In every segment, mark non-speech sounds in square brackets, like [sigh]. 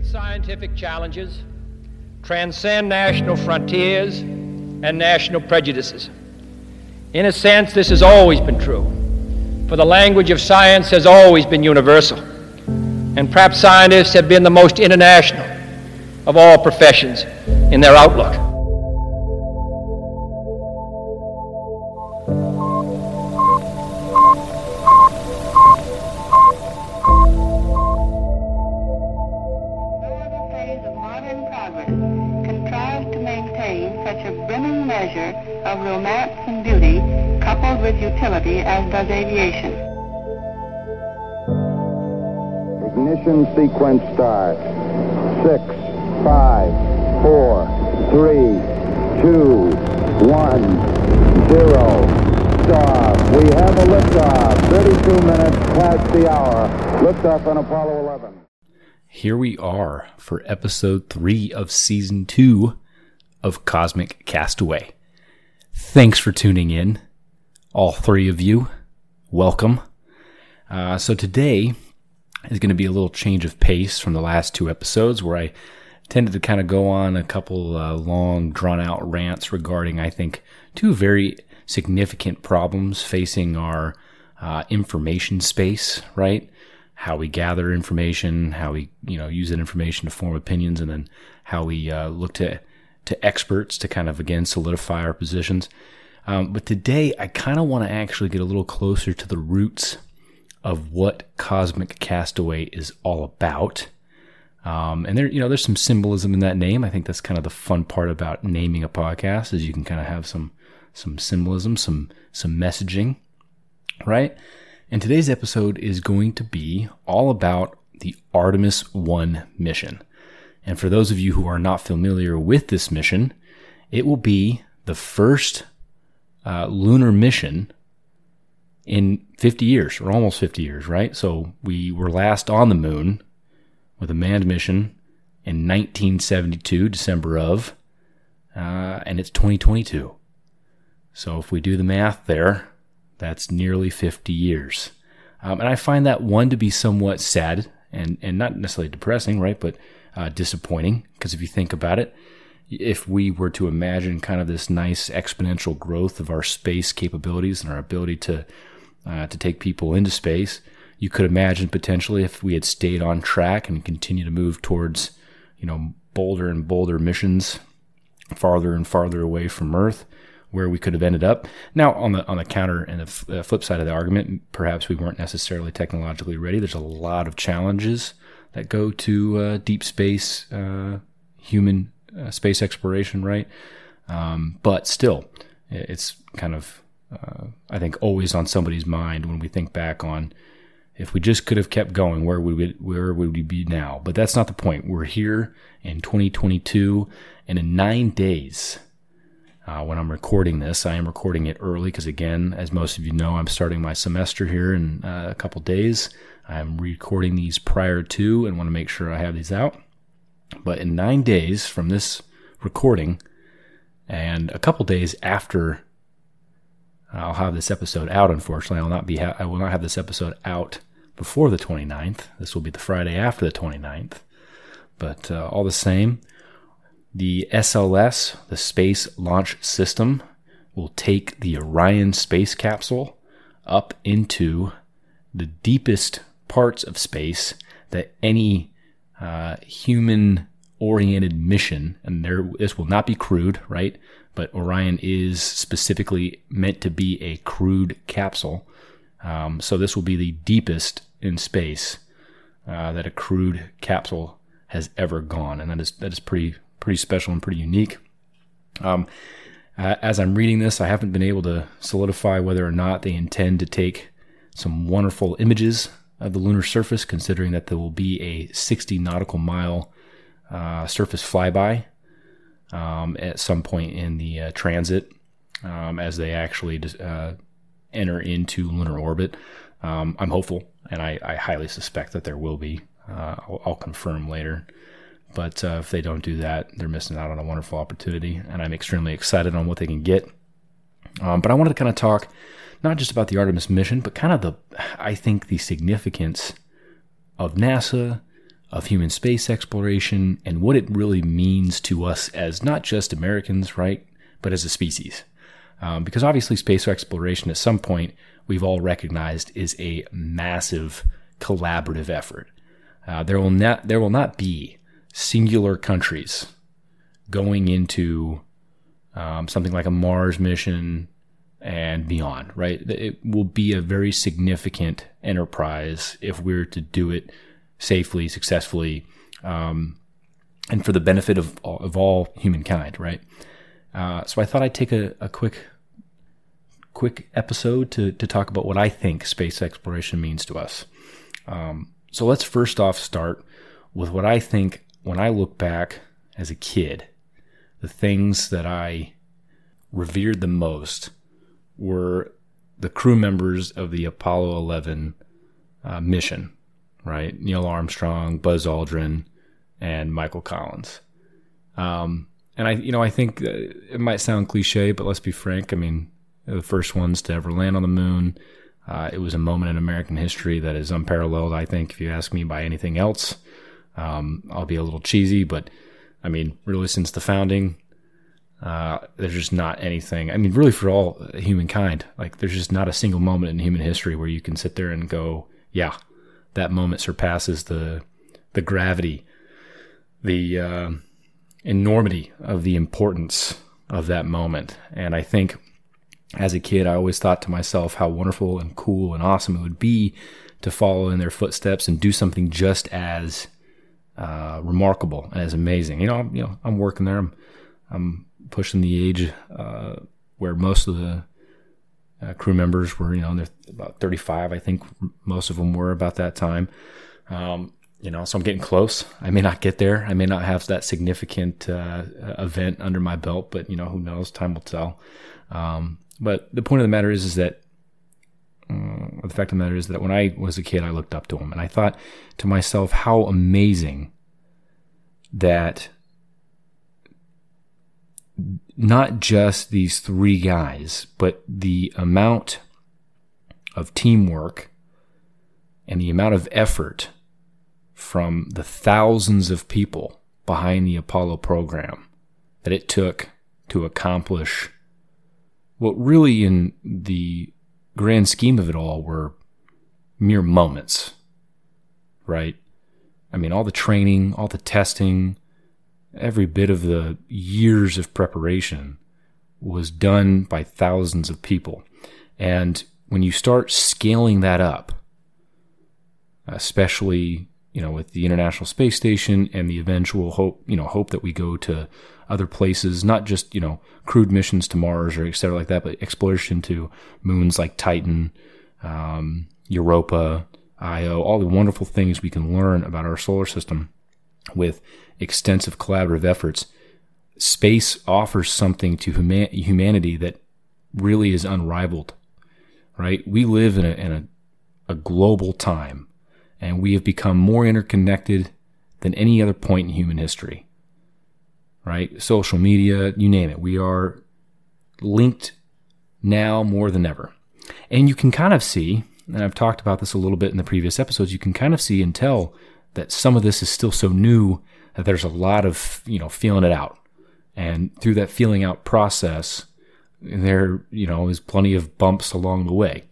Great scientific challenges transcend national frontiers and national prejudices. In a sense, this has always been true, for the language of science has always been universal, and perhaps scientists have been the most international of all professions in their outlook. Ignition sequence start. Six, five, four, three, two, one, zero. We have a liftoff. 32 minutes past the hour. Liftoff on Apollo 11. Here we are for episode three of season two of Cosmic Castaway. Thanks for tuning in, all three of you. Welcome. Uh, so today is going to be a little change of pace from the last two episodes where I tended to kind of go on a couple uh, long, drawn out rants regarding, I think, two very significant problems facing our uh, information space, right? How we gather information, how we, you know, use that information to form opinions, and then how we uh, look to to experts to kind of again solidify our positions. Um, but today, I kind of want to actually get a little closer to the roots of what Cosmic Castaway is all about. Um, and there, you know, there's some symbolism in that name. I think that's kind of the fun part about naming a podcast is you can kind of have some some symbolism, some some messaging, right? And today's episode is going to be all about the Artemis 1 mission. And for those of you who are not familiar with this mission, it will be the first uh, lunar mission in 50 years, or almost 50 years, right? So we were last on the moon with a manned mission in 1972, December of, uh, and it's 2022. So if we do the math there, that's nearly 50 years. Um, and I find that one to be somewhat sad and, and not necessarily depressing, right? But uh, disappointing because if you think about it, if we were to imagine kind of this nice exponential growth of our space capabilities and our ability to uh, to take people into space, you could imagine potentially if we had stayed on track and continue to move towards, you know, bolder and bolder missions, farther and farther away from Earth, where we could have ended up. Now, on the on the counter and the f- uh, flip side of the argument, perhaps we weren't necessarily technologically ready. There's a lot of challenges that go to uh, deep space, uh, human uh, space exploration, right? Um, but still, it's kind of uh, I think always on somebody's mind when we think back on if we just could have kept going, where would we where would we be now? But that's not the point. We're here in 2022, and in nine days. Uh, when I'm recording this, I am recording it early because, again, as most of you know, I'm starting my semester here in uh, a couple days. I'm recording these prior to and want to make sure I have these out. But in nine days from this recording, and a couple days after I'll have this episode out, unfortunately, I will not be ha- I will not have this episode out before the 29th. This will be the Friday after the 29th. But uh, all the same, the SLS, the Space Launch System, will take the Orion space capsule up into the deepest parts of space that any uh, human oriented mission, and there this will not be crewed, right? But Orion is specifically meant to be a crewed capsule. Um, so this will be the deepest in space uh, that a crewed capsule has ever gone, and that is that is pretty pretty special and pretty unique. Um, as I'm reading this, I haven't been able to solidify whether or not they intend to take some wonderful images of the lunar surface, considering that there will be a 60 nautical mile uh, surface flyby um, at some point in the uh, transit um, as they actually uh, enter into lunar orbit. Um, I'm hopeful, and I, I, highly suspect that there will be. Uh, I'll, I'll, confirm later. But uh, if they don't do that, they're missing out on a wonderful opportunity, and I'm extremely excited on what they can get. Um, but I wanted to kind of talk not just about the Artemis mission, but kind of the, I think, the significance of NASA, of human space exploration and what it really means to us as not just Americans, right, but as a species. Um, because obviously, space exploration at some point we've all recognized is a massive collaborative effort. Uh, there will not there will not be singular countries going into um, something like a Mars mission and beyond, right? It will be a very significant enterprise if we're to do it safely, successfully, um, and for the benefit of all, of all humankind, right? Uh, so I thought I'd take a, a quick quick episode to to talk about what I think space exploration means to us. Um, so let's first off start with what I think when I look back as a kid, the things that I revered the most were the crew members of the Apollo 11 uh, mission, right? Neil Armstrong, Buzz Aldrin, and Michael Collins. Um, and I, you know, I think it might sound cliche, but let's be frank. I mean, the first ones to ever land on the moon. Uh, it was a moment in American history that is unparalleled, I think, if you ask me, by anything else. Um, I'll be a little cheesy, but I mean, really, since the founding, uh, there's just not anything. I mean, really, for all humankind, like there's just not a single moment in human history where you can sit there and go, "Yeah, that moment surpasses the the gravity, the uh, enormity of the importance of that moment." And I think as a kid, I always thought to myself how wonderful and cool and awesome it would be to follow in their footsteps and do something just as uh, remarkable and as amazing. You know, I'm, you know, I'm working there. I'm, I'm pushing the age uh, where most of the uh, crew members were, you know, they're about 35. I think most of them were about that time. Um, you know, so I'm getting close. I may not get there. I may not have that significant uh, event under my belt, but you know, who knows? Time will tell. Um, but the point of the matter is, is that uh, the fact of the matter is that when I was a kid, I looked up to him and I thought to myself, how amazing that not just these three guys, but the amount of teamwork and the amount of effort from the thousands of people behind the Apollo program that it took to accomplish what really in the grand scheme of it all were mere moments, right? I mean, all the training, all the testing, every bit of the years of preparation was done by thousands of people. And when you start scaling that up, especially you know with the International Space Station and the eventual hope, you know, hope that we go to other places, not just, you know, crewed missions to Mars or et cetera like that, but exploration to moons like Titan, um, Europa, Io, all the wonderful things we can learn about our solar system with extensive collaborative efforts. Space offers something to huma- humanity that really is unrivaled, right? We live in a, in a, a global time and we have become more interconnected than any other point in human history right? Social media, you name it. We are linked now more than ever. And you can kind of see, and I've talked about this a little bit in the previous episodes, you can kind of see and tell that some of this is still so new that there's a lot of, you know, feeling it out. And through that feeling out process, there, you know, is plenty of bumps along the way.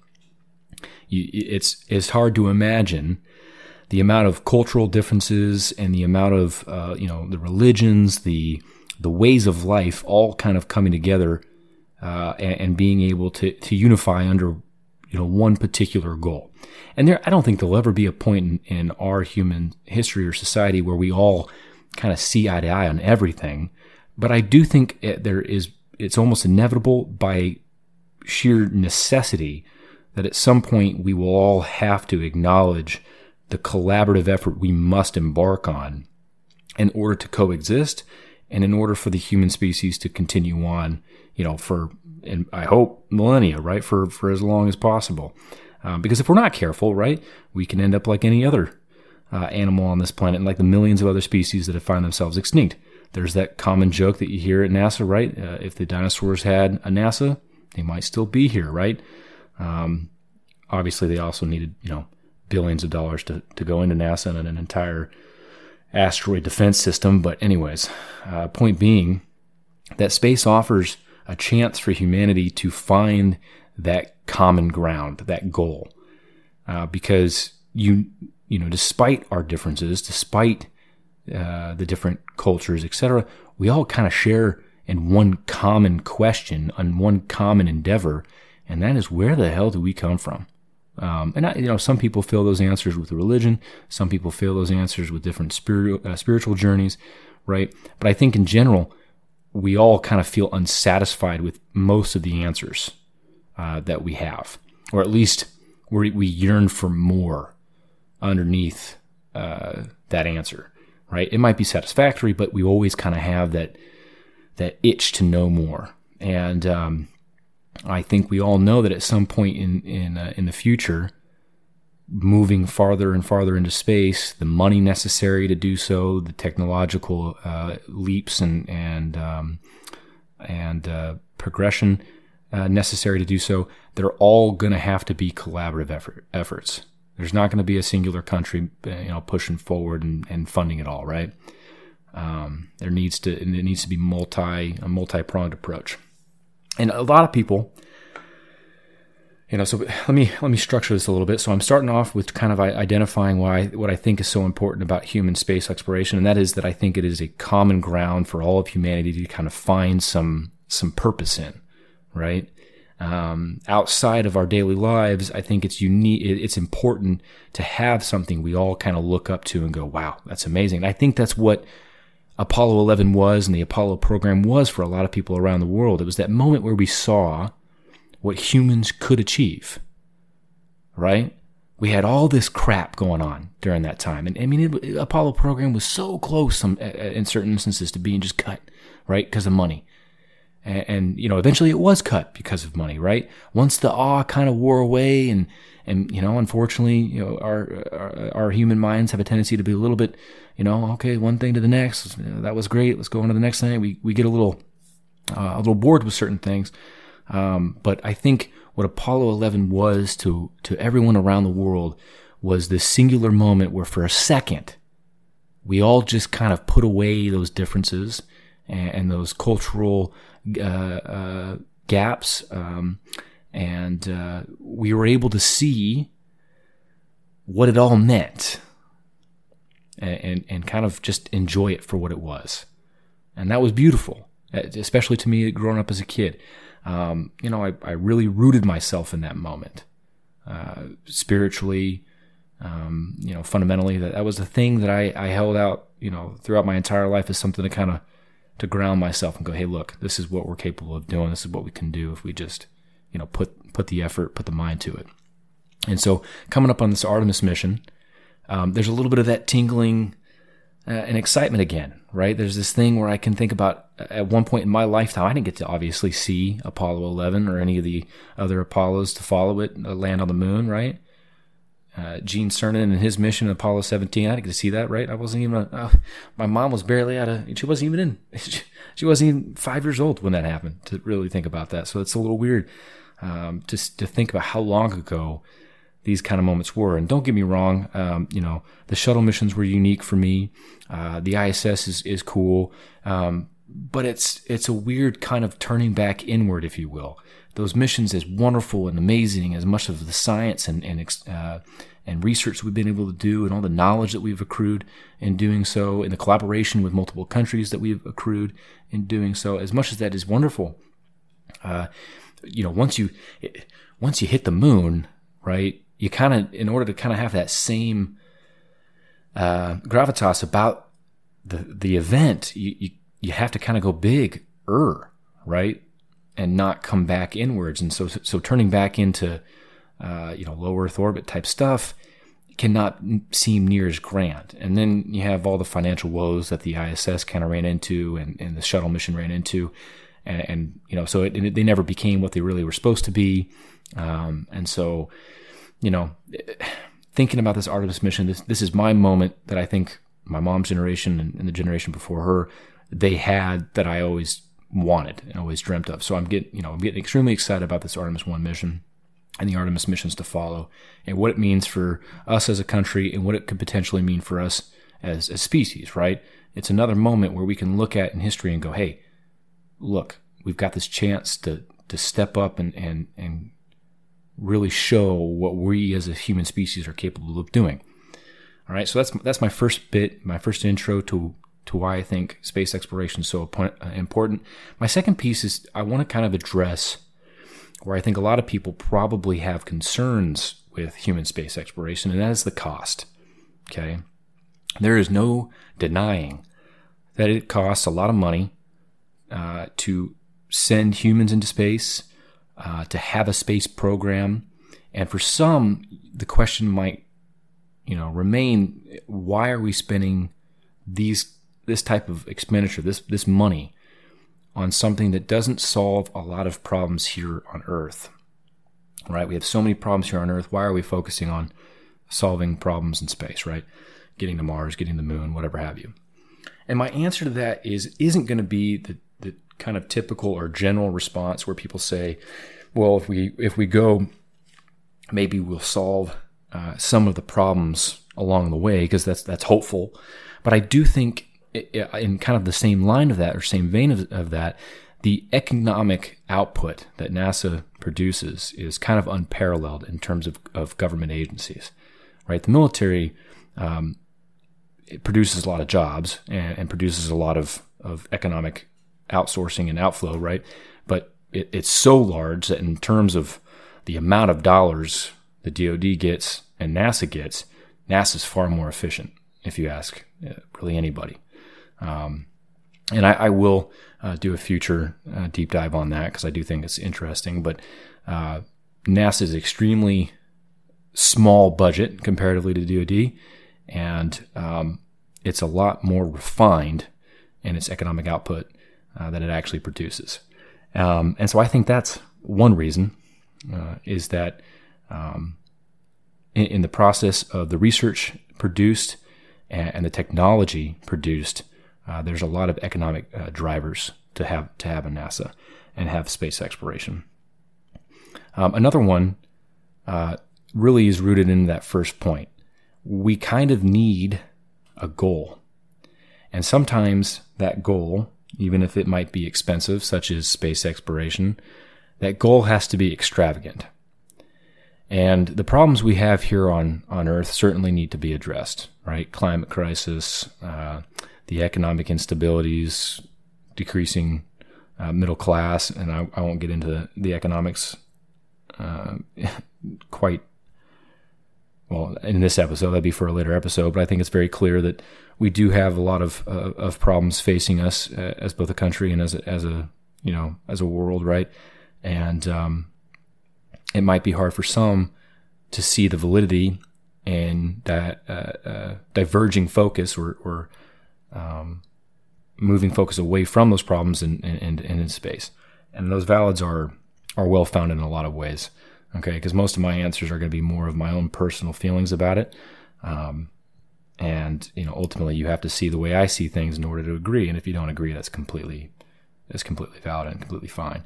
You, it's, it's hard to imagine the amount of cultural differences and the amount of uh, you know the religions, the the ways of life, all kind of coming together uh, and, and, being able to to unify under you know one particular goal. And there, I don't think there'll ever be a point in, in our human history or society where we all kind of see eye to eye on everything. But I do think it, there is it's almost inevitable by sheer necessity that at some point we will all have to acknowledge the collaborative effort we must embark on in order to coexist and in order for the human species to continue on, you know, for, and I hope millennia, right? For, for as long as possible. Um, because if we're not careful, right, we can end up like any other uh, animal on this planet and like the millions of other species that have found themselves extinct. There's that common joke that you hear at NASA, right? Uh, if the dinosaurs had a NASA, they might still be here, right? Um, obviously, they also needed, you know, billions of dollars to, to go into NASA and an entire asteroid defense system. But, anyways, uh, point being that space offers a chance for humanity to find that common ground, that goal. Uh, because you, you know, despite our differences, despite uh, the different cultures, etc., we all kind of share in one common question, on one common endeavor, and that is where the hell do we come from? Um, and I, you know, some people fill those answers with religion. Some people fill those answers with different spiritual uh, spiritual journeys, right? But I think in general, we all kind of feel unsatisfied with most of the answers uh, that we have, or at least we we yearn for more underneath uh, that answer, right? It might be satisfactory, but we always kind of have that that itch to know more, and um, I think we all know that at some point in in uh, in the future, moving farther and farther into space, the money necessary to do so, the technological uh, leaps and and um, and uh, progression uh, necessary to do so, they're all going to have to be collaborative effort, efforts. There's not going to be a singular country, uh, you know, pushing forward and, and funding it all, right? Um, there needs to it needs to be multi a multi pronged approach. And a lot of people, you know, so let me let me structure this a little bit. So I'm starting off with kind of identifying why what I think is so important about human space exploration, and that is that I think it is a common ground for all of humanity to kind of find some some purpose in, right? Um, outside of our daily lives, I think it's unique. It's important to have something we all kind of look up to and go, "Wow, that's amazing." And I think that's what Apollo 11 was and the Apollo program was for a lot of people around the world. It was that moment where we saw what humans could achieve, right? We had all this crap going on during that time. And I mean, it, Apollo program was so close some, in certain instances to being just cut, right? Because of money. And, and, you know, eventually it was cut because of money, right? Once the awe kind of wore away and, and, you know, unfortunately, you know, our, our, our human minds have a tendency to be a little bit you know, okay, one thing to the next. That was great. Let's go on to the next thing. We we get a little uh, a little bored with certain things. Um, but I think what Apollo 11 was to to everyone around the world was this singular moment where for a second we all just kind of put away those differences and, and those cultural uh, uh, gaps, um, and uh, we were able to see what it all meant and, and, and kind of just enjoy it for what it was. And that was beautiful, especially to me growing up as a kid. Um, you know, I, I really rooted myself in that moment, uh, spiritually, um, you know, fundamentally. That that was the thing that I, I held out, you know, throughout my entire life as something to kind of to ground myself and go, hey, look, this is what we're capable of doing. This is what we can do if we just, you know, put put the effort, put the mind to it. And so, coming up on this Artemis mission, um, there's a little bit of that tingling uh, and excitement again, right? There's this thing where I can think about uh, at one point in my lifetime, I didn't get to obviously see Apollo 11 or any of the other Apollos to follow it, uh, land on the moon, right? Uh, Gene Cernan and his mission, Apollo 17, I didn't get to see that, right? I wasn't even, uh, my mom was barely out of, she wasn't even in, [laughs] she wasn't even five years old when that happened to really think about that. So it's a little weird um, to, to think about how long ago these kind of moments were. And don't get me wrong, um, you know, the shuttle missions were unique for me. Uh, the ISS is, is cool. Um, but it's, it's a weird kind of turning back inward, if you will. Those missions, as wonderful and amazing as much of the science and, and, uh, and research we've been able to do and all the knowledge that we've accrued in doing so and the collaboration with multiple countries that we've accrued in doing so, as much as that is wonderful, uh, you know, once you, once you hit the moon, right? you kind of, in order to kind of have that same uh, gravitas about the the event, you you, you have to kind of go big, er, right, and not come back inwards. And so so turning back into uh, you know low Earth orbit type stuff cannot seem near as grand. And then you have all the financial woes that the ISS kind of ran into, and, and the shuttle mission ran into, and, and you know so it, it, they never became what they really were supposed to be. Um, and so you know, thinking about this Artemis mission, this this is my moment that I think my mom's generation and, and the generation before her they had that I always wanted and always dreamt of. So I'm getting, you know, I'm getting extremely excited about this Artemis One mission and the Artemis missions to follow, and what it means for us as a country, and what it could potentially mean for us as a species, right? It's another moment where we can look at in history and go, hey, look, we've got this chance to to step up and and and really show what we as a human species are capable of doing. All right, so that's that's my first bit, my first intro to to why I think space exploration is so uh, important. My second piece is I want to kind of address where I think a lot of people probably have concerns with human space exploration, and that is the cost. Okay, there is no denying that it costs a lot of money uh, to send humans into space, uh, to have a space program, and for some, the question might, you know, remain: Why are we spending these this type of expenditure, this this money, on something that doesn't solve a lot of problems here on Earth? Right? We have so many problems here on Earth. Why are we focusing on solving problems in space? Right? Getting to Mars, getting to the Moon, whatever have you. And my answer to that is isn't going to be the the kind of typical or general response where people say, well, if we if we go, maybe we'll solve uh, some of the problems along the way because that's that's hopeful. But I do think, in kind of the same line of that or same vein of, of that, the economic output that NASA produces is kind of unparalleled in terms of, of government agencies, right? The military um, it produces a lot of jobs and, and, produces a lot of, of economic outsourcing and outflow, right? But it, it's so large that in terms of the amount of dollars the DoD gets and NASA gets, NASA's far more efficient, if you ask uh, really anybody. Um, and I, I will uh, do a future uh, deep dive on that because I do think it's interesting. But uh, NASA is extremely small budget comparatively to DoD, and um, it's a lot more refined in its economic output uh, that it actually produces. Um, and so I think that's one reason uh, is that um, in, in, the process of the research produced and, and the technology produced, uh, there's a lot of economic uh, drivers to have to have a NASA and have space exploration. Um, another one uh, really is rooted in that first point. We kind of need a goal. And sometimes that goal even if it might be expensive, such as space exploration, that goal has to be extravagant. And the problems we have here on, on Earth certainly need to be addressed, right? Climate crisis, uh, the economic instabilities, decreasing uh, middle class, and I, I, won't get into the, economics uh, [laughs] quite well in this episode. That'd be for a later episode, but I think it's very clear that we do have a lot of uh, of problems facing us uh, as both a country and as a, as a you know as a world, right? And um, it might be hard for some to see the validity and that uh, uh, diverging focus or, or um, moving focus away from those problems and in, in, in, in, space. And those valids are are well founded in a lot of ways. Okay, because most of my answers are going to be more of my own personal feelings about it. Um, and you know ultimately you have to see the way I see things in order to agree. And if you don't agree, that's completely that's completely valid and completely fine.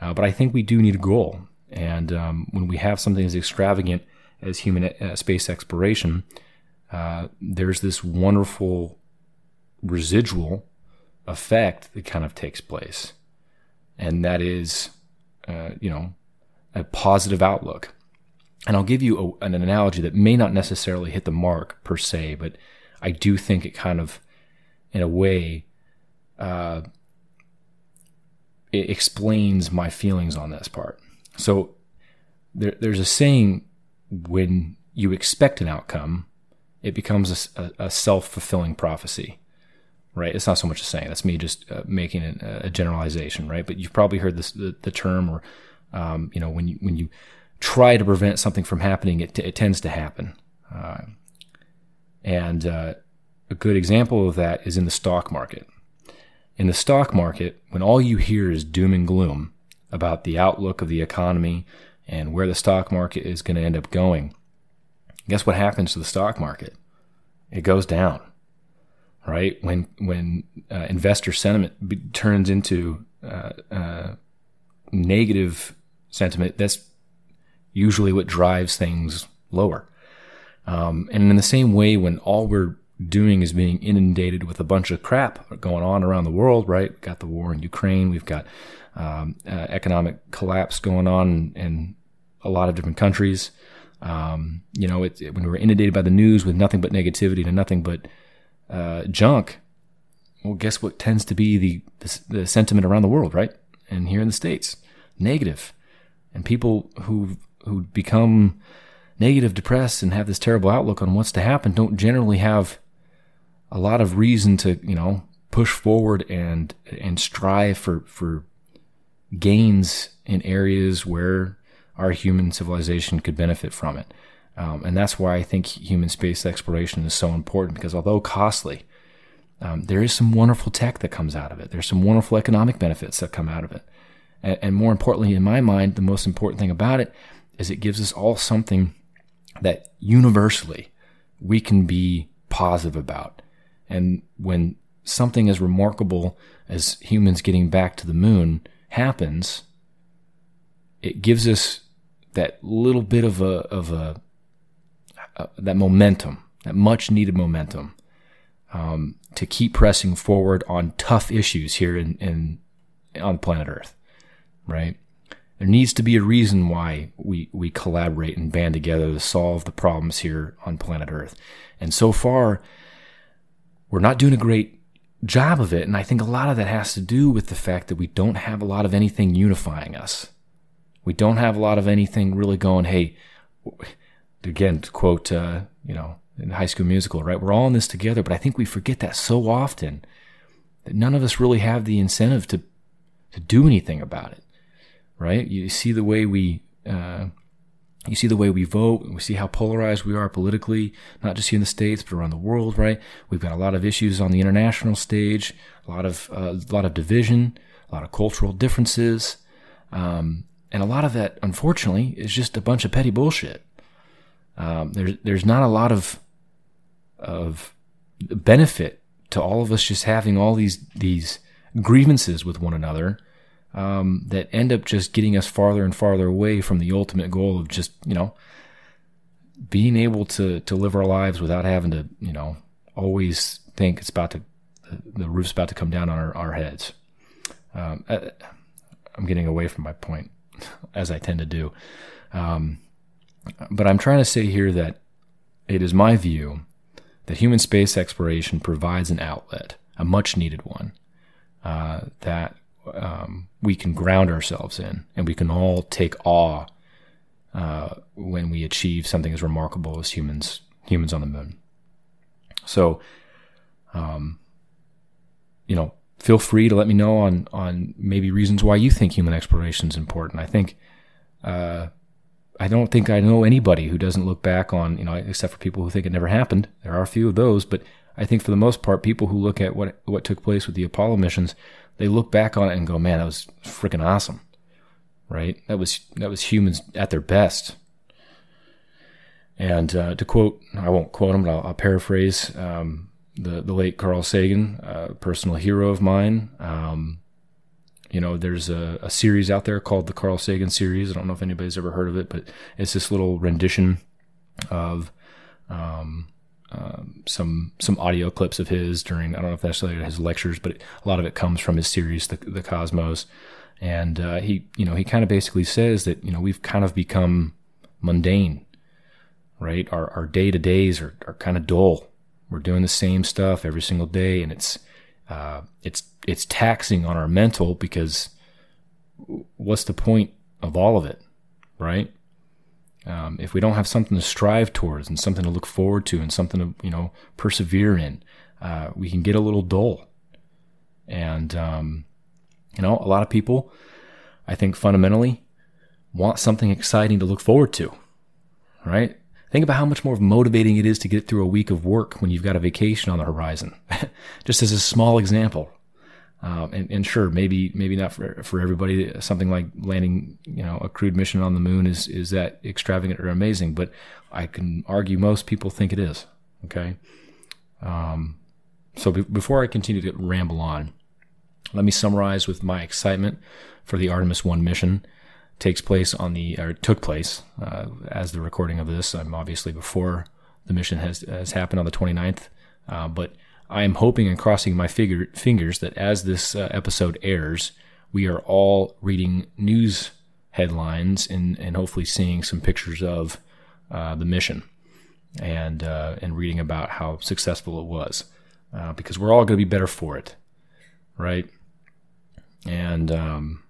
Uh, but I think we do need a goal, and um, when we have something as extravagant as human uh, space exploration, uh, there's this wonderful residual effect that kind of takes place, and that is, uh, you know, a positive outlook. And I'll give you a, an analogy that may not necessarily hit the mark per se, but I do think it kind of, in a way, uh, it explains my feelings on this part. So there, there's a saying when you expect an outcome, it becomes a, a self fulfilling prophecy, right? It's not so much a saying. That's me just uh, making a, a, generalization, right? But you've probably heard this the, the term, or um, you know, when you when you try to prevent something from happening, it, t- it tends to happen. Uh, and uh, a good example of that is in the stock market. In the stock market, when all you hear is doom and gloom about the outlook of the economy and where the stock market is going to end up going, guess what happens to the stock market? It goes down, right? When when uh, investor sentiment turns into uh, uh, negative sentiment, that's usually what drives things lower. Um, and in the same way, when all we're doing is being inundated with a bunch of crap going on around the world, right? We've got the war in Ukraine. We've got um, uh, economic collapse going on in, in, a lot of different countries. Um, you know, it, it, when we're inundated by the news with nothing but negativity and nothing but uh, junk, well, guess what tends to be the, the, the sentiment around the world, right? And here in the states, negative, and people who who become negative, depressed, and have this terrible outlook on what's to happen don't generally have a lot of reason to you know push forward and and strive for for gains in areas where our human civilization could benefit from it. Um, and that's why I think human space exploration is so important because although costly, um, there is some wonderful tech that comes out of it. There's some wonderful economic benefits that come out of it. And, and more importantly, in my mind, the most important thing about it is it gives us all something that universally we can be positive about. And when something as remarkable as humans getting back to the moon happens, it gives us that little bit of a of a uh, that momentum, that much needed momentum, um, to keep pressing forward on tough issues here in, in on planet Earth, right? There needs to be a reason why we, we collaborate and band together to solve the problems here on planet Earth. And so far, we're not doing a great job of it. And I think a lot of that has to do with the fact that we don't have a lot of anything unifying us. We don't have a lot of anything really going, hey, again, to quote, uh, you know, in High School Musical, right? We're all in this together, but I think we forget that so often that none of us really have the incentive to to do anything about it right? You see the way we, uh, you see the way we vote. We see how polarized we are politically, not just here in the states, but around the world, right? We've got a lot of issues on the international stage, a lot of uh, a lot of division, a lot of cultural differences, um, and a lot of that, unfortunately, is just a bunch of petty bullshit. Um, there's there's not a lot of of benefit to all of us just having all these these grievances with one another um, that end up just getting us farther and farther away from the ultimate goal of just you know being able to to live our lives without having to you know always think it's about to the roof's about to come down on our, our heads. Um, I, uh, I'm getting away from my point [laughs] as I tend to do. Um, but I'm trying to say here that it is my view that human space exploration provides an outlet, a much needed one, uh, that um, we can ground ourselves in, and we can all take awe uh, when we achieve something as remarkable as humans humans on the moon. So, um, you know, feel free to let me know on on maybe reasons why you think human exploration is important. I think. Uh, I don't think I know anybody who doesn't look back on, you know, except for people who think it never happened. There are a few of those, but I think for the most part, people who look at what what took place with the Apollo missions they look back on it and go, man, that was freaking awesome. Right? That was, that was humans at their best. And uh, to quote, I won't quote him, but I'll, I'll paraphrase um, the, the late Carl Sagan, personal hero of mine. Um, you know, there's a, a, series out there called the Carl Sagan series. I don't know if anybody's ever heard of it, but it's this little rendition of um, um, some some audio clips of his during I don't know if that's his lectures, but a lot of it comes from his series, the, the Cosmos. And uh, he, you know, he kind of basically says that you know we've kind of become mundane, right? Our our day to days are are kind of dull. We're doing the same stuff every single day, and it's uh, it's it's taxing on our mental because what's the point of all of it, right? Um, if we don't have something to strive towards and something to look forward to and something to you know persevere in, uh, we can get a little dull. And um, you know, a lot of people, I think, fundamentally want something exciting to look forward to. Right? Think about how much more motivating it is to get through a week of work when you've got a vacation on the horizon. [laughs] Just as a small example, um, and, and, sure, maybe maybe not for for everybody. Something like landing, you know, a crewed mission on the moon is is that extravagant or amazing. But I can argue most people think it is. Okay. Um, so be- before I continue to ramble on, let me summarize with my excitement for the Artemis One mission. Takes place on the or took place uh, as the recording of this. I'm obviously before the mission has has happened on the 29th Uh, but I am hoping and crossing my figure, fingers that as this uh, episode airs, we are all reading news headlines and, and hopefully seeing some pictures of uh, the mission and uh, and reading about how successful it was, uh, because we're all going to be better for it, right? And um,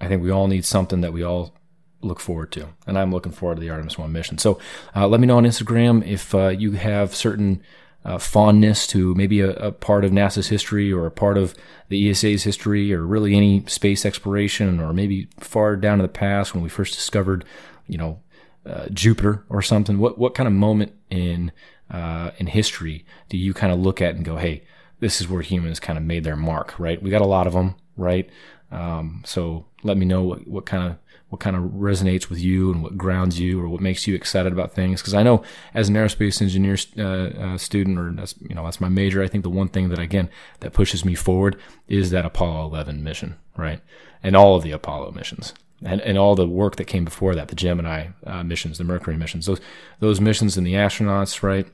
I think we all need something that we all look forward to, and I'm looking forward to the Artemis One mission. So uh, let me know on Instagram if uh, you have certain uh, fondness to maybe a, a, part of NASA's history or a part of the ESA's history or really any space exploration or maybe far down in the past when we first discovered, you know, uh, Jupiter or something. What what kind of moment in uh, in history do you kind of look at and go, hey, this is where humans kind of made their mark, right? We got a lot of them, right? Um, so let me know what, what kind of what kind of resonates with you and what grounds you or what makes you excited about things. Because I know as an aerospace engineer uh, uh, student, or that's you know that's my major. I think the one thing that again that pushes me forward is that Apollo 11 mission, right? And all of the Apollo missions. And, and all the work that came before that, the Gemini uh, missions, the Mercury missions, those those missions and the astronauts, right?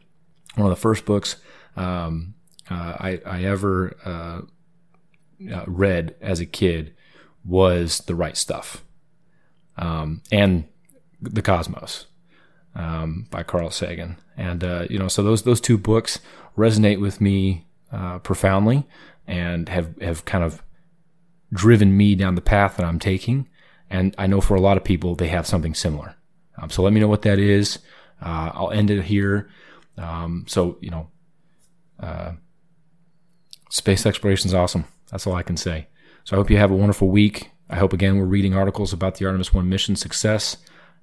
One of the first books um, uh, I, I ever uh, uh, read as a kid was The Right Stuff um, and The Cosmos um, by Carl Sagan. And, uh, you know, so those, those two books resonate with me uh, profoundly and have, have kind of driven me down the path that I'm taking. And I know for a lot of people, they have something similar. Um, so let me know what that is. Uh, I'll end it here. Um, so, you know, uh, space exploration is awesome. That's all I can say. So I hope you have a wonderful week. I hope again we're reading articles about the Artemis 1 mission success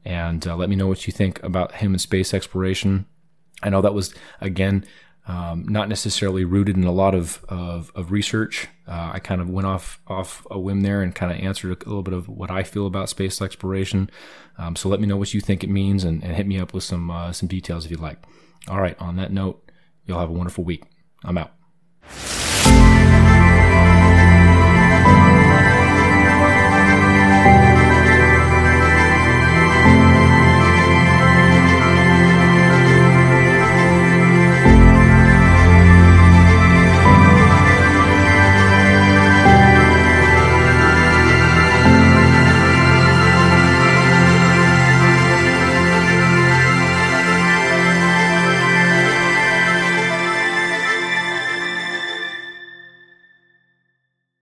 and uh, let me know what you think about human space exploration. I know that was again um, not necessarily rooted in a lot of of, of research. Uh, I kind of went off off a whim there and kind of answered a little bit of what I feel about space exploration. Um, so let me know what you think it means and, and hit me up with some uh, some details if you'd like. All right. On that note, you'll have a wonderful week. I'm out.